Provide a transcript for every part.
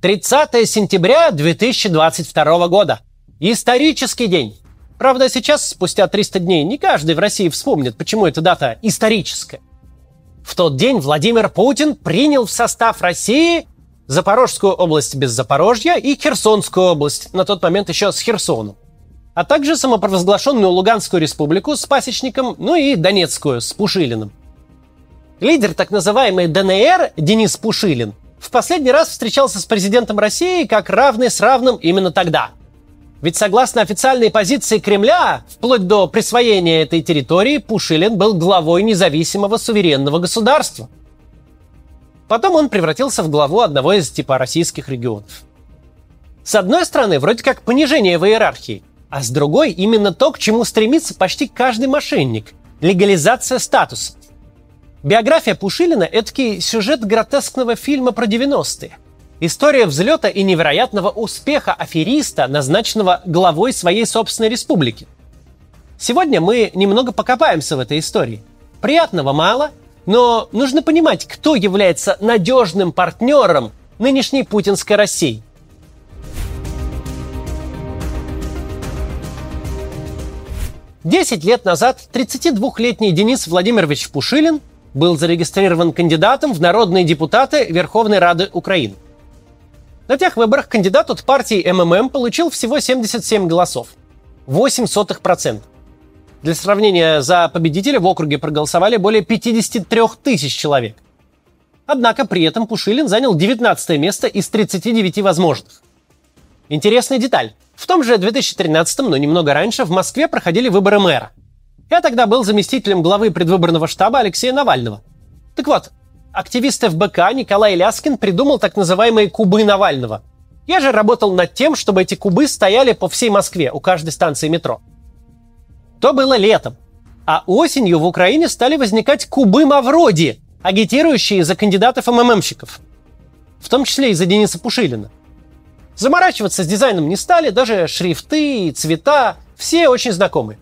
30 сентября 2022 года. Исторический день. Правда, сейчас, спустя 300 дней, не каждый в России вспомнит, почему эта дата историческая. В тот день Владимир Путин принял в состав России Запорожскую область без Запорожья и Херсонскую область, на тот момент еще с Херсоном. А также самопровозглашенную Луганскую республику с Пасечником, ну и Донецкую с Пушилиным. Лидер так называемой ДНР Денис Пушилин в последний раз встречался с президентом России как равный с равным именно тогда. Ведь согласно официальной позиции Кремля, вплоть до присвоения этой территории, Пушилин был главой независимого суверенного государства. Потом он превратился в главу одного из типа российских регионов. С одной стороны, вроде как понижение в иерархии, а с другой именно то, к чему стремится почти каждый мошенник – легализация статуса. Биография Пушилина – это сюжет гротескного фильма про 90-е. История взлета и невероятного успеха афериста, назначенного главой своей собственной республики. Сегодня мы немного покопаемся в этой истории. Приятного мало, но нужно понимать, кто является надежным партнером нынешней путинской России. Десять лет назад 32-летний Денис Владимирович Пушилин был зарегистрирован кандидатом в народные депутаты Верховной Рады Украины. На тех выборах кандидат от партии МММ получил всего 77 голосов. 0,08%. Для сравнения, за победителя в округе проголосовали более 53 тысяч человек. Однако при этом Пушилин занял 19 место из 39 возможных. Интересная деталь. В том же 2013, но немного раньше, в Москве проходили выборы мэра. Я тогда был заместителем главы предвыборного штаба Алексея Навального. Так вот, активист ФБК Николай Ляскин придумал так называемые кубы Навального. Я же работал над тем, чтобы эти кубы стояли по всей Москве, у каждой станции метро. То было летом. А осенью в Украине стали возникать кубы Мавроди, агитирующие за кандидатов МММщиков. В том числе и за Дениса Пушилина. Заморачиваться с дизайном не стали, даже шрифты, цвета, все очень знакомые.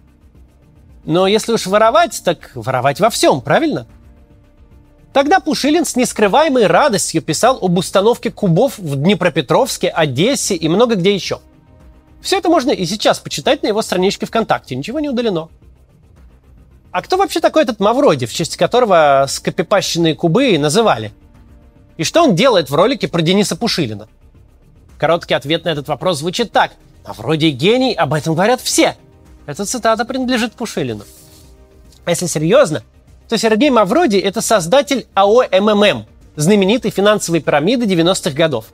Но если уж воровать, так воровать во всем, правильно? Тогда Пушилин с нескрываемой радостью писал об установке кубов в Днепропетровске, Одессе и много где еще. Все это можно и сейчас почитать на его страничке ВКонтакте, ничего не удалено. А кто вообще такой этот Мавроди, в честь которого скопипащенные кубы называли? И что он делает в ролике про Дениса Пушилина? Короткий ответ на этот вопрос звучит так. Мавроди гений, об этом говорят все – эта цитата принадлежит Пушилину. А если серьезно, то Сергей Мавроди – это создатель АО МММ, знаменитой финансовой пирамиды 90-х годов.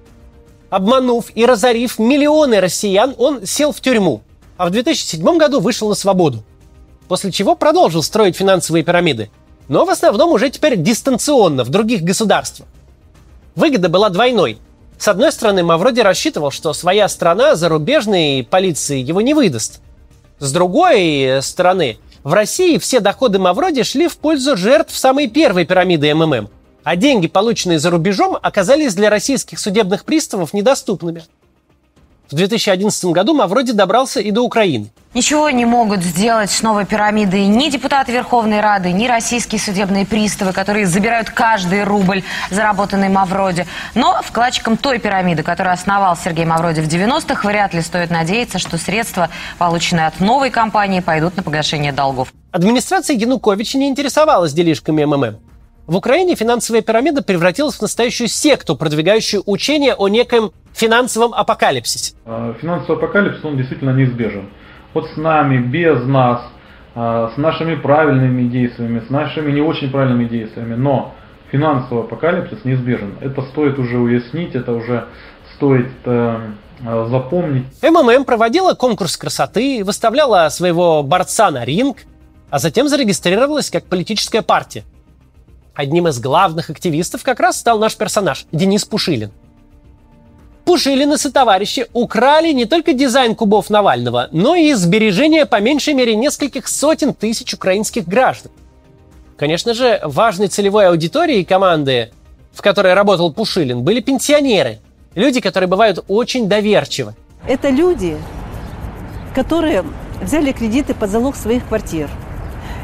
Обманув и разорив миллионы россиян, он сел в тюрьму, а в 2007 году вышел на свободу. После чего продолжил строить финансовые пирамиды, но в основном уже теперь дистанционно, в других государствах. Выгода была двойной. С одной стороны, Мавроди рассчитывал, что своя страна зарубежной полиции его не выдаст – с другой стороны, в России все доходы Мавроди шли в пользу жертв самой первой пирамиды МММ, а деньги, полученные за рубежом, оказались для российских судебных приставов недоступными. В 2011 году Мавроди добрался и до Украины. Ничего не могут сделать с новой пирамидой ни депутаты Верховной Рады, ни российские судебные приставы, которые забирают каждый рубль, заработанный Мавроди. Но вкладчикам той пирамиды, которую основал Сергей Мавроди в 90-х, вряд ли стоит надеяться, что средства, полученные от новой компании, пойдут на погашение долгов. Администрация Януковича не интересовалась делишками МММ. В Украине финансовая пирамида превратилась в настоящую секту, продвигающую учение о некоем финансовом апокалипсисе. А, финансовый апокалипсис, он действительно неизбежен. Вот с нами, без нас, а, с нашими правильными действиями, с нашими не очень правильными действиями, но финансовый апокалипсис неизбежен. Это стоит уже уяснить, это уже стоит э, запомнить. МММ проводила конкурс красоты, выставляла своего борца на ринг, а затем зарегистрировалась как политическая партия. Одним из главных активистов как раз стал наш персонаж Денис Пушилин. Пушилин и сотоварищи украли не только дизайн кубов Навального, но и сбережения по меньшей мере нескольких сотен тысяч украинских граждан. Конечно же, важной целевой аудиторией команды, в которой работал Пушилин, были пенсионеры. Люди, которые бывают очень доверчивы. Это люди, которые взяли кредиты под залог своих квартир.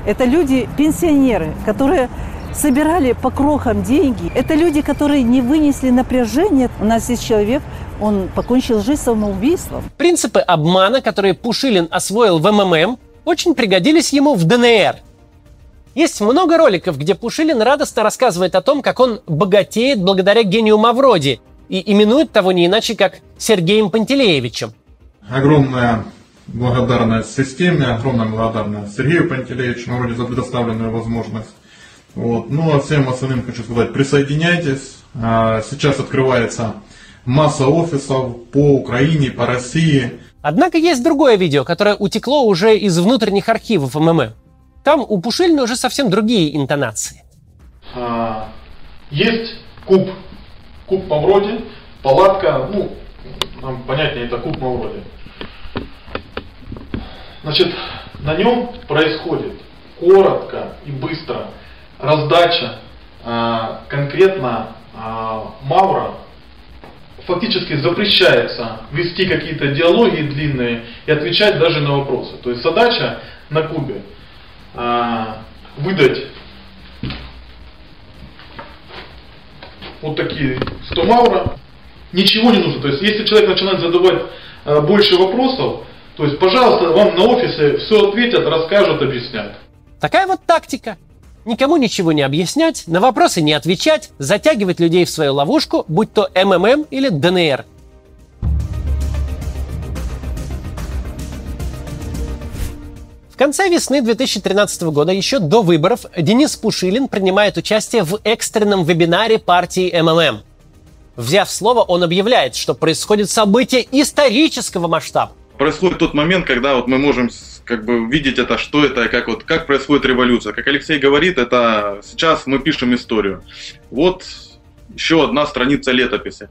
Это люди, пенсионеры, которые собирали по крохам деньги. Это люди, которые не вынесли напряжения. У нас есть человек, он покончил жизнь самоубийством. Принципы обмана, которые Пушилин освоил в МММ, очень пригодились ему в ДНР. Есть много роликов, где Пушилин радостно рассказывает о том, как он богатеет благодаря гению Мавроди и именует того не иначе, как Сергеем Пантелеевичем. Огромная благодарность системе, огромная благодарность Сергею Пантелеевичу Мавроди за предоставленную возможность. Вот. Ну а всем остальным хочу сказать, присоединяйтесь. А, сейчас открывается масса офисов по Украине, по России. Однако есть другое видео, которое утекло уже из внутренних архивов МММ. Там у Пушилина уже совсем другие интонации. А, есть куб, куб Мавроди, палатка, ну, нам понятнее, это куб Мавроди. Значит, на нем происходит коротко и быстро раздача а, конкретно а, Мавра фактически запрещается вести какие-то диалоги длинные и отвечать даже на вопросы. То есть задача на Кубе а, выдать вот такие 100 мавра, ничего не нужно. То есть если человек начинает задавать больше вопросов, то есть, пожалуйста, вам на офисе все ответят, расскажут, объяснят. Такая вот тактика. Никому ничего не объяснять, на вопросы не отвечать, затягивать людей в свою ловушку, будь то МММ или ДНР. В конце весны 2013 года, еще до выборов, Денис Пушилин принимает участие в экстренном вебинаре партии МММ. Взяв слово, он объявляет, что происходит событие исторического масштаба происходит тот момент, когда вот мы можем как бы видеть это, что это, как вот как происходит революция. Как Алексей говорит, это сейчас мы пишем историю. Вот еще одна страница летописи.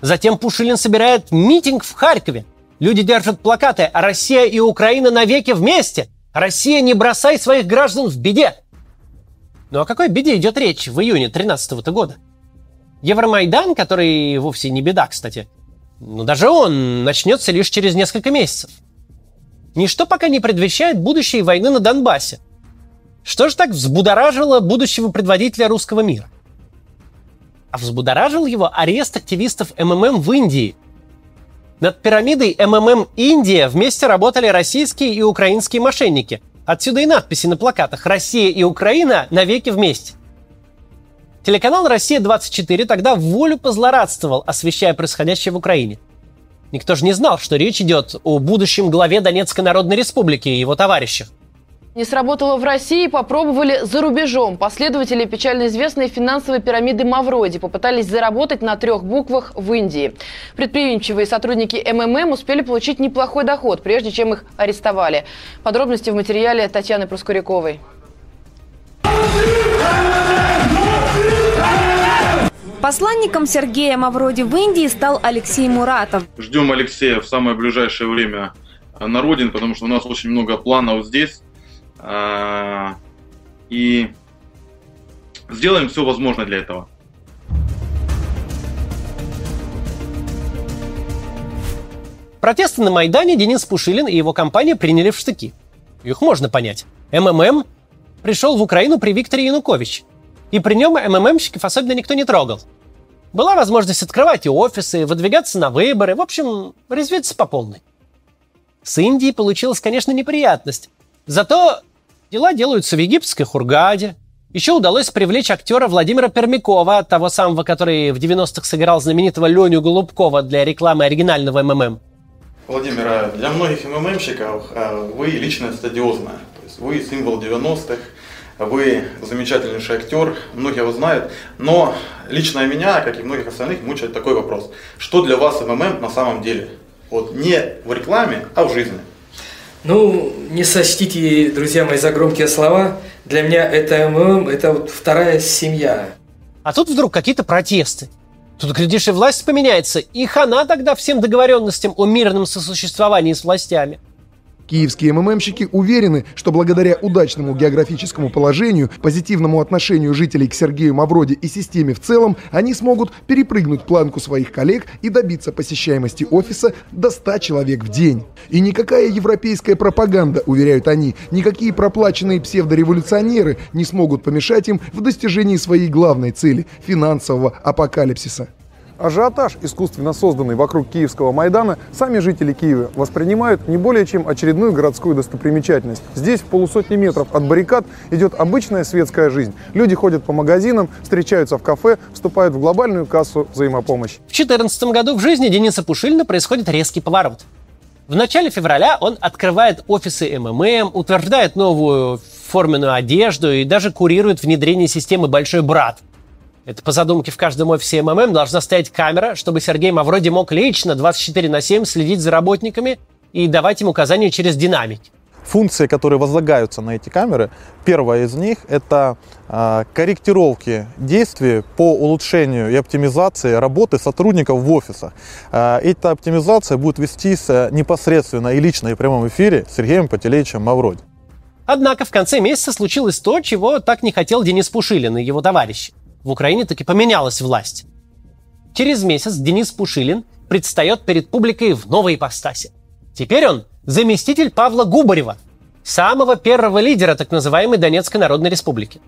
Затем Пушилин собирает митинг в Харькове. Люди держат плакаты «Россия и Украина навеки вместе!» «Россия, не бросай своих граждан в беде!» Ну о какой беде идет речь в июне 2013 года? Евромайдан, который вовсе не беда, кстати, но даже он начнется лишь через несколько месяцев. Ничто пока не предвещает будущей войны на Донбассе. Что же так взбудоражило будущего предводителя русского мира? А взбудоражил его арест активистов МММ в Индии. Над пирамидой МММ Индия вместе работали российские и украинские мошенники. Отсюда и надписи на плакатах «Россия и Украина навеки вместе». Телеканал «Россия-24» тогда в волю позлорадствовал, освещая происходящее в Украине. Никто же не знал, что речь идет о будущем главе Донецкой Народной Республики и его товарищах. Не сработало в России, попробовали за рубежом. Последователи печально известной финансовой пирамиды Мавроди попытались заработать на трех буквах в Индии. Предприимчивые сотрудники МММ успели получить неплохой доход, прежде чем их арестовали. Подробности в материале Татьяны Проскуряковой. Посланником Сергея Мавроди в Индии стал Алексей Муратов. Ждем Алексея в самое ближайшее время на родине, потому что у нас очень много планов здесь. А, и сделаем все возможное для этого. Протесты на Майдане Денис Пушилин и его компания приняли в штыки. Их можно понять. МММ пришел в Украину при Викторе Януковиче. И при нем МММщиков особенно никто не трогал. Была возможность открывать и офисы, выдвигаться на выборы, в общем, резвиться по полной. С Индией получилась, конечно, неприятность. Зато дела делаются в египетской Хургаде. Еще удалось привлечь актера Владимира Пермякова, того самого, который в 90-х сыграл знаменитого Леню Голубкова для рекламы оригинального МММ. Владимир, а для многих МММщиков а, вы личность стадиозная. Вы символ 90-х, вы замечательнейший актер, многие его знают, но лично меня, как и многих остальных, мучает такой вопрос. Что для вас МММ на самом деле? Вот не в рекламе, а в жизни. Ну, не сочтите, друзья мои, за громкие слова. Для меня это МММ, это вот вторая семья. А тут вдруг какие-то протесты. Тут, глядишь, и власть поменяется, и хана тогда всем договоренностям о мирном сосуществовании с властями. Киевские МММщики уверены, что благодаря удачному географическому положению, позитивному отношению жителей к Сергею Мавроди и системе в целом, они смогут перепрыгнуть планку своих коллег и добиться посещаемости офиса до 100 человек в день. И никакая европейская пропаганда, уверяют они, никакие проплаченные псевдореволюционеры не смогут помешать им в достижении своей главной цели – финансового апокалипсиса. Ажиотаж, искусственно созданный вокруг Киевского Майдана, сами жители Киева воспринимают не более чем очередную городскую достопримечательность. Здесь, в полусотни метров от баррикад, идет обычная светская жизнь. Люди ходят по магазинам, встречаются в кафе, вступают в глобальную кассу взаимопомощи. В 2014 году в жизни Дениса Пушилина происходит резкий поворот. В начале февраля он открывает офисы МММ, утверждает новую форменную одежду и даже курирует внедрение системы «Большой брат», это по задумке в каждом офисе МММ должна стоять камера, чтобы Сергей Мавроди мог лично 24 на 7 следить за работниками и давать им указания через динамики. Функции, которые возлагаются на эти камеры, первая из них – это э, корректировки действий по улучшению и оптимизации работы сотрудников в офисах. Э, эта оптимизация будет вестись непосредственно и лично и в прямом эфире Сергеем Пателеевичем Мавроди. Однако в конце месяца случилось то, чего так не хотел Денис Пушилин и его товарищи в Украине таки поменялась власть. Через месяц Денис Пушилин предстает перед публикой в новой ипостаси. Теперь он заместитель Павла Губарева, самого первого лидера так называемой Донецкой Народной Республики.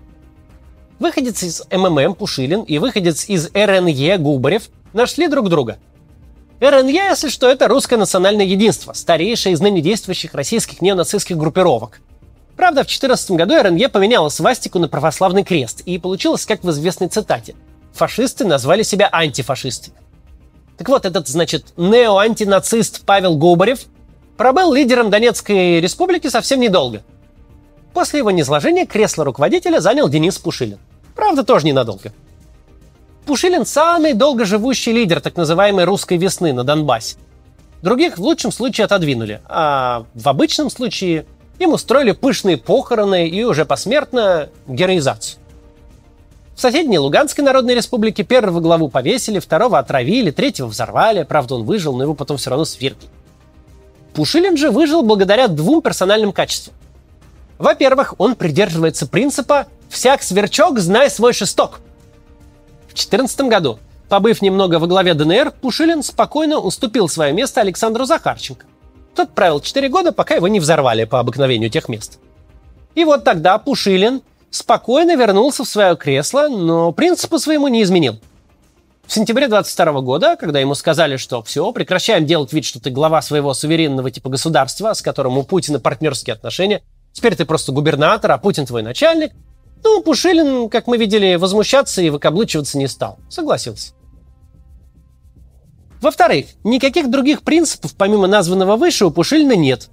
Выходец из МММ Пушилин и выходец из РНЕ Губарев нашли друг друга. РНЕ, если что, это русское национальное единство, старейшее из ныне действующих российских неонацистских группировок – Правда, в 2014 году РНЕ поменяла свастику на православный крест, и получилось, как в известной цитате. Фашисты назвали себя антифашистами. Так вот, этот, значит, неоантинацист Павел Губарев пробыл лидером Донецкой республики совсем недолго. После его низложения кресло руководителя занял Денис Пушилин. Правда, тоже ненадолго. Пушилин – самый долгоживущий лидер так называемой русской весны на Донбассе. Других в лучшем случае отодвинули, а в обычном случае им устроили пышные похороны и уже посмертно героизацию. В соседней Луганской Народной Республике первого главу повесили, второго отравили, третьего взорвали. Правда, он выжил, но его потом все равно свергли. Пушилин же выжил благодаря двум персональным качествам. Во-первых, он придерживается принципа «всяк сверчок, знай свой шесток». В 2014 году, побыв немного во главе ДНР, Пушилин спокойно уступил свое место Александру Захарченко. Тот правил 4 года, пока его не взорвали по обыкновению тех мест. И вот тогда Пушилин спокойно вернулся в свое кресло, но принципу своему не изменил. В сентябре 22 года, когда ему сказали, что все, прекращаем делать вид, что ты глава своего суверенного типа государства, с которым у Путина партнерские отношения, теперь ты просто губернатор, а Путин твой начальник, ну, Пушилин, как мы видели, возмущаться и выкаблучиваться не стал. Согласился. Во-вторых, никаких других принципов, помимо названного выше, у Пушилина нет.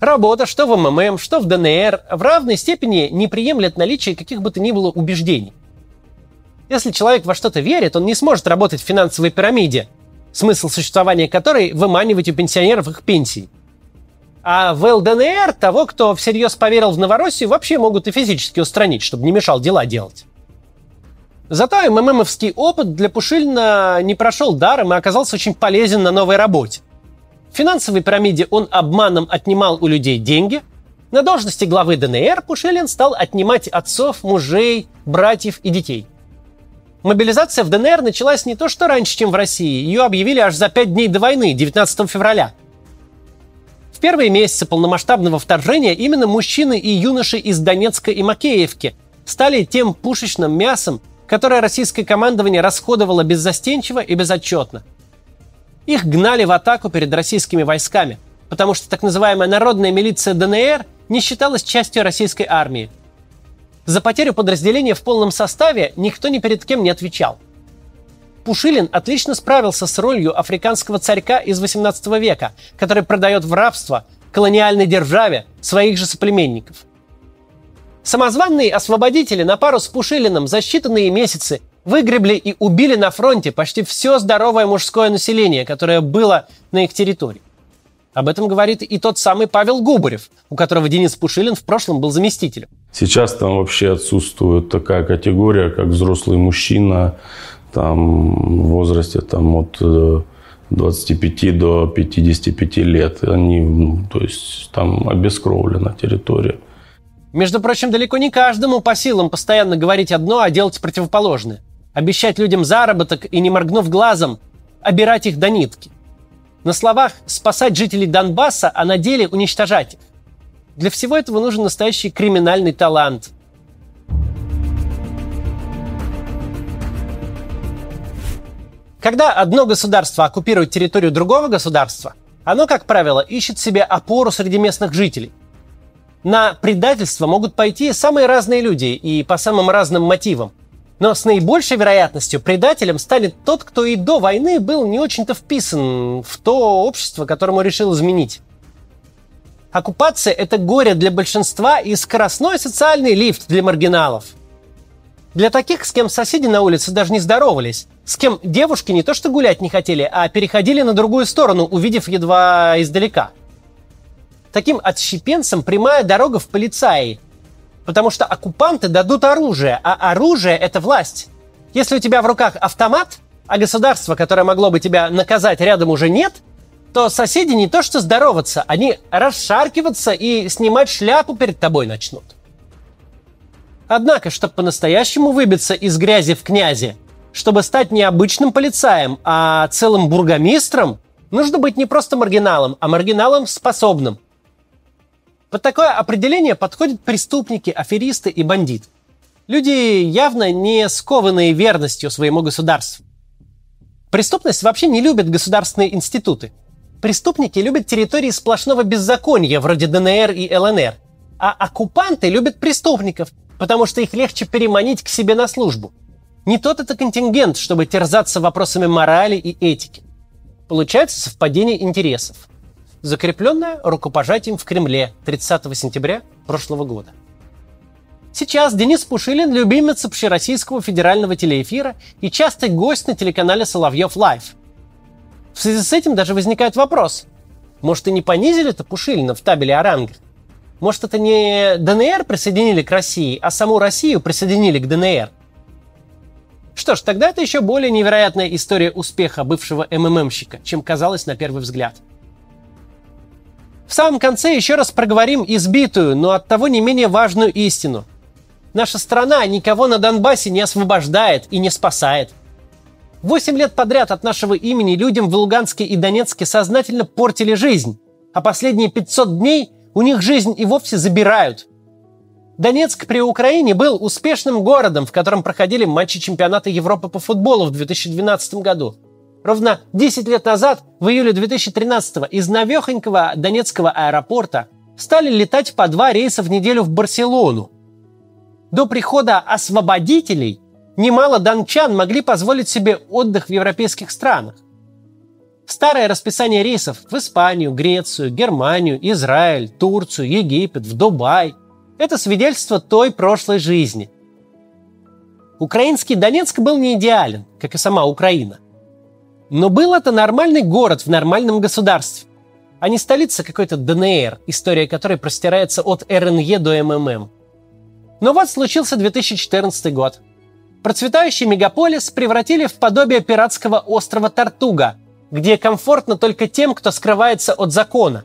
Работа, что в МММ, что в ДНР, в равной степени не приемлет наличие каких бы то ни было убеждений. Если человек во что-то верит, он не сможет работать в финансовой пирамиде, смысл существования которой – выманивать у пенсионеров их пенсии. А в ЛДНР того, кто всерьез поверил в Новороссию, вообще могут и физически устранить, чтобы не мешал дела делать. Зато МММовский опыт для Пушилина не прошел даром и оказался очень полезен на новой работе. В финансовой пирамиде он обманом отнимал у людей деньги. На должности главы ДНР Пушилин стал отнимать отцов, мужей, братьев и детей. Мобилизация в ДНР началась не то что раньше, чем в России. Ее объявили аж за пять дней до войны, 19 февраля. В первые месяцы полномасштабного вторжения именно мужчины и юноши из Донецка и Макеевки стали тем пушечным мясом, которое российское командование расходовало беззастенчиво и безотчетно. Их гнали в атаку перед российскими войсками, потому что так называемая народная милиция ДНР не считалась частью российской армии. За потерю подразделения в полном составе никто ни перед кем не отвечал. Пушилин отлично справился с ролью африканского царька из 18 века, который продает в рабство колониальной державе своих же соплеменников. Самозванные освободители на пару с Пушилиным за считанные месяцы выгребли и убили на фронте почти все здоровое мужское население, которое было на их территории. Об этом говорит и тот самый Павел Губарев, у которого Денис Пушилин в прошлом был заместителем. Сейчас там вообще отсутствует такая категория, как взрослый мужчина там, в возрасте там, от 25 до 55 лет. Они, то есть там обескровлена территория. Между прочим, далеко не каждому по силам постоянно говорить одно, а делать противоположное. Обещать людям заработок и, не моргнув глазом, обирать их до нитки. На словах спасать жителей Донбасса, а на деле уничтожать их. Для всего этого нужен настоящий криминальный талант. Когда одно государство оккупирует территорию другого государства, оно, как правило, ищет себе опору среди местных жителей. На предательство могут пойти самые разные люди и по самым разным мотивам. Но с наибольшей вероятностью предателем станет тот, кто и до войны был не очень-то вписан в то общество, которому решил изменить. Оккупация – это горе для большинства и скоростной социальный лифт для маргиналов. Для таких, с кем соседи на улице даже не здоровались, с кем девушки не то что гулять не хотели, а переходили на другую сторону, увидев едва издалека. Таким отщепенцам прямая дорога в полицаи, потому что оккупанты дадут оружие, а оружие – это власть. Если у тебя в руках автомат, а государство, которое могло бы тебя наказать, рядом уже нет – то соседи не то что здороваться, они расшаркиваться и снимать шляпу перед тобой начнут. Однако, чтобы по-настоящему выбиться из грязи в князи, чтобы стать не обычным полицаем, а целым бургомистром, нужно быть не просто маргиналом, а маргиналом способным. Под такое определение подходят преступники, аферисты и бандиты. Люди, явно не скованные верностью своему государству. Преступность вообще не любит государственные институты – Преступники любят территории сплошного беззакония, вроде ДНР и ЛНР. А оккупанты любят преступников, потому что их легче переманить к себе на службу. Не тот это контингент, чтобы терзаться вопросами морали и этики. Получается совпадение интересов. Закрепленное рукопожатием в Кремле 30 сентября прошлого года. Сейчас Денис Пушилин – любимец общероссийского федерального телеэфира и частый гость на телеканале «Соловьев Лайв», в связи с этим даже возникает вопрос. Может, и не понизили это Пушилина в табеле о рангах? Может, это не ДНР присоединили к России, а саму Россию присоединили к ДНР? Что ж, тогда это еще более невероятная история успеха бывшего МММщика, чем казалось на первый взгляд. В самом конце еще раз проговорим избитую, но от того не менее важную истину. Наша страна никого на Донбассе не освобождает и не спасает. Восемь лет подряд от нашего имени людям в Луганске и Донецке сознательно портили жизнь, а последние 500 дней у них жизнь и вовсе забирают. Донецк при Украине был успешным городом, в котором проходили матчи чемпионата Европы по футболу в 2012 году. Ровно 10 лет назад, в июле 2013 из навехонького Донецкого аэропорта стали летать по два рейса в неделю в Барселону. До прихода освободителей – немало дончан могли позволить себе отдых в европейских странах. Старое расписание рейсов в Испанию, Грецию, Германию, Израиль, Турцию, Египет, в Дубай – это свидетельство той прошлой жизни. Украинский Донецк был не идеален, как и сама Украина. Но был это нормальный город в нормальном государстве, а не столица какой-то ДНР, история которой простирается от РНЕ до МММ. Но вот случился 2014 год – Процветающий мегаполис превратили в подобие пиратского острова Тартуга, где комфортно только тем, кто скрывается от закона.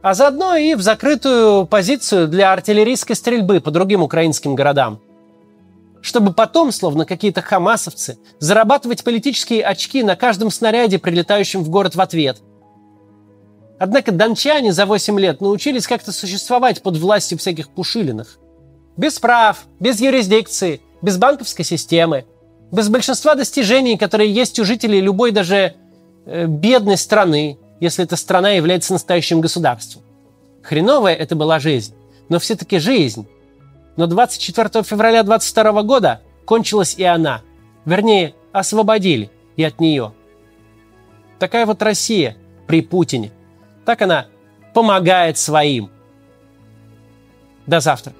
А заодно и в закрытую позицию для артиллерийской стрельбы по другим украинским городам. Чтобы потом, словно какие-то хамасовцы, зарабатывать политические очки на каждом снаряде, прилетающем в город в ответ. Однако дончане за 8 лет научились как-то существовать под властью всяких пушилиных. Без прав, без юрисдикции – без банковской системы, без большинства достижений, которые есть у жителей любой даже э, бедной страны, если эта страна является настоящим государством. Хреновая это была жизнь, но все-таки жизнь. Но 24 февраля 22 года кончилась и она. Вернее, освободили и от нее. Такая вот Россия при Путине. Так она помогает своим. До завтра.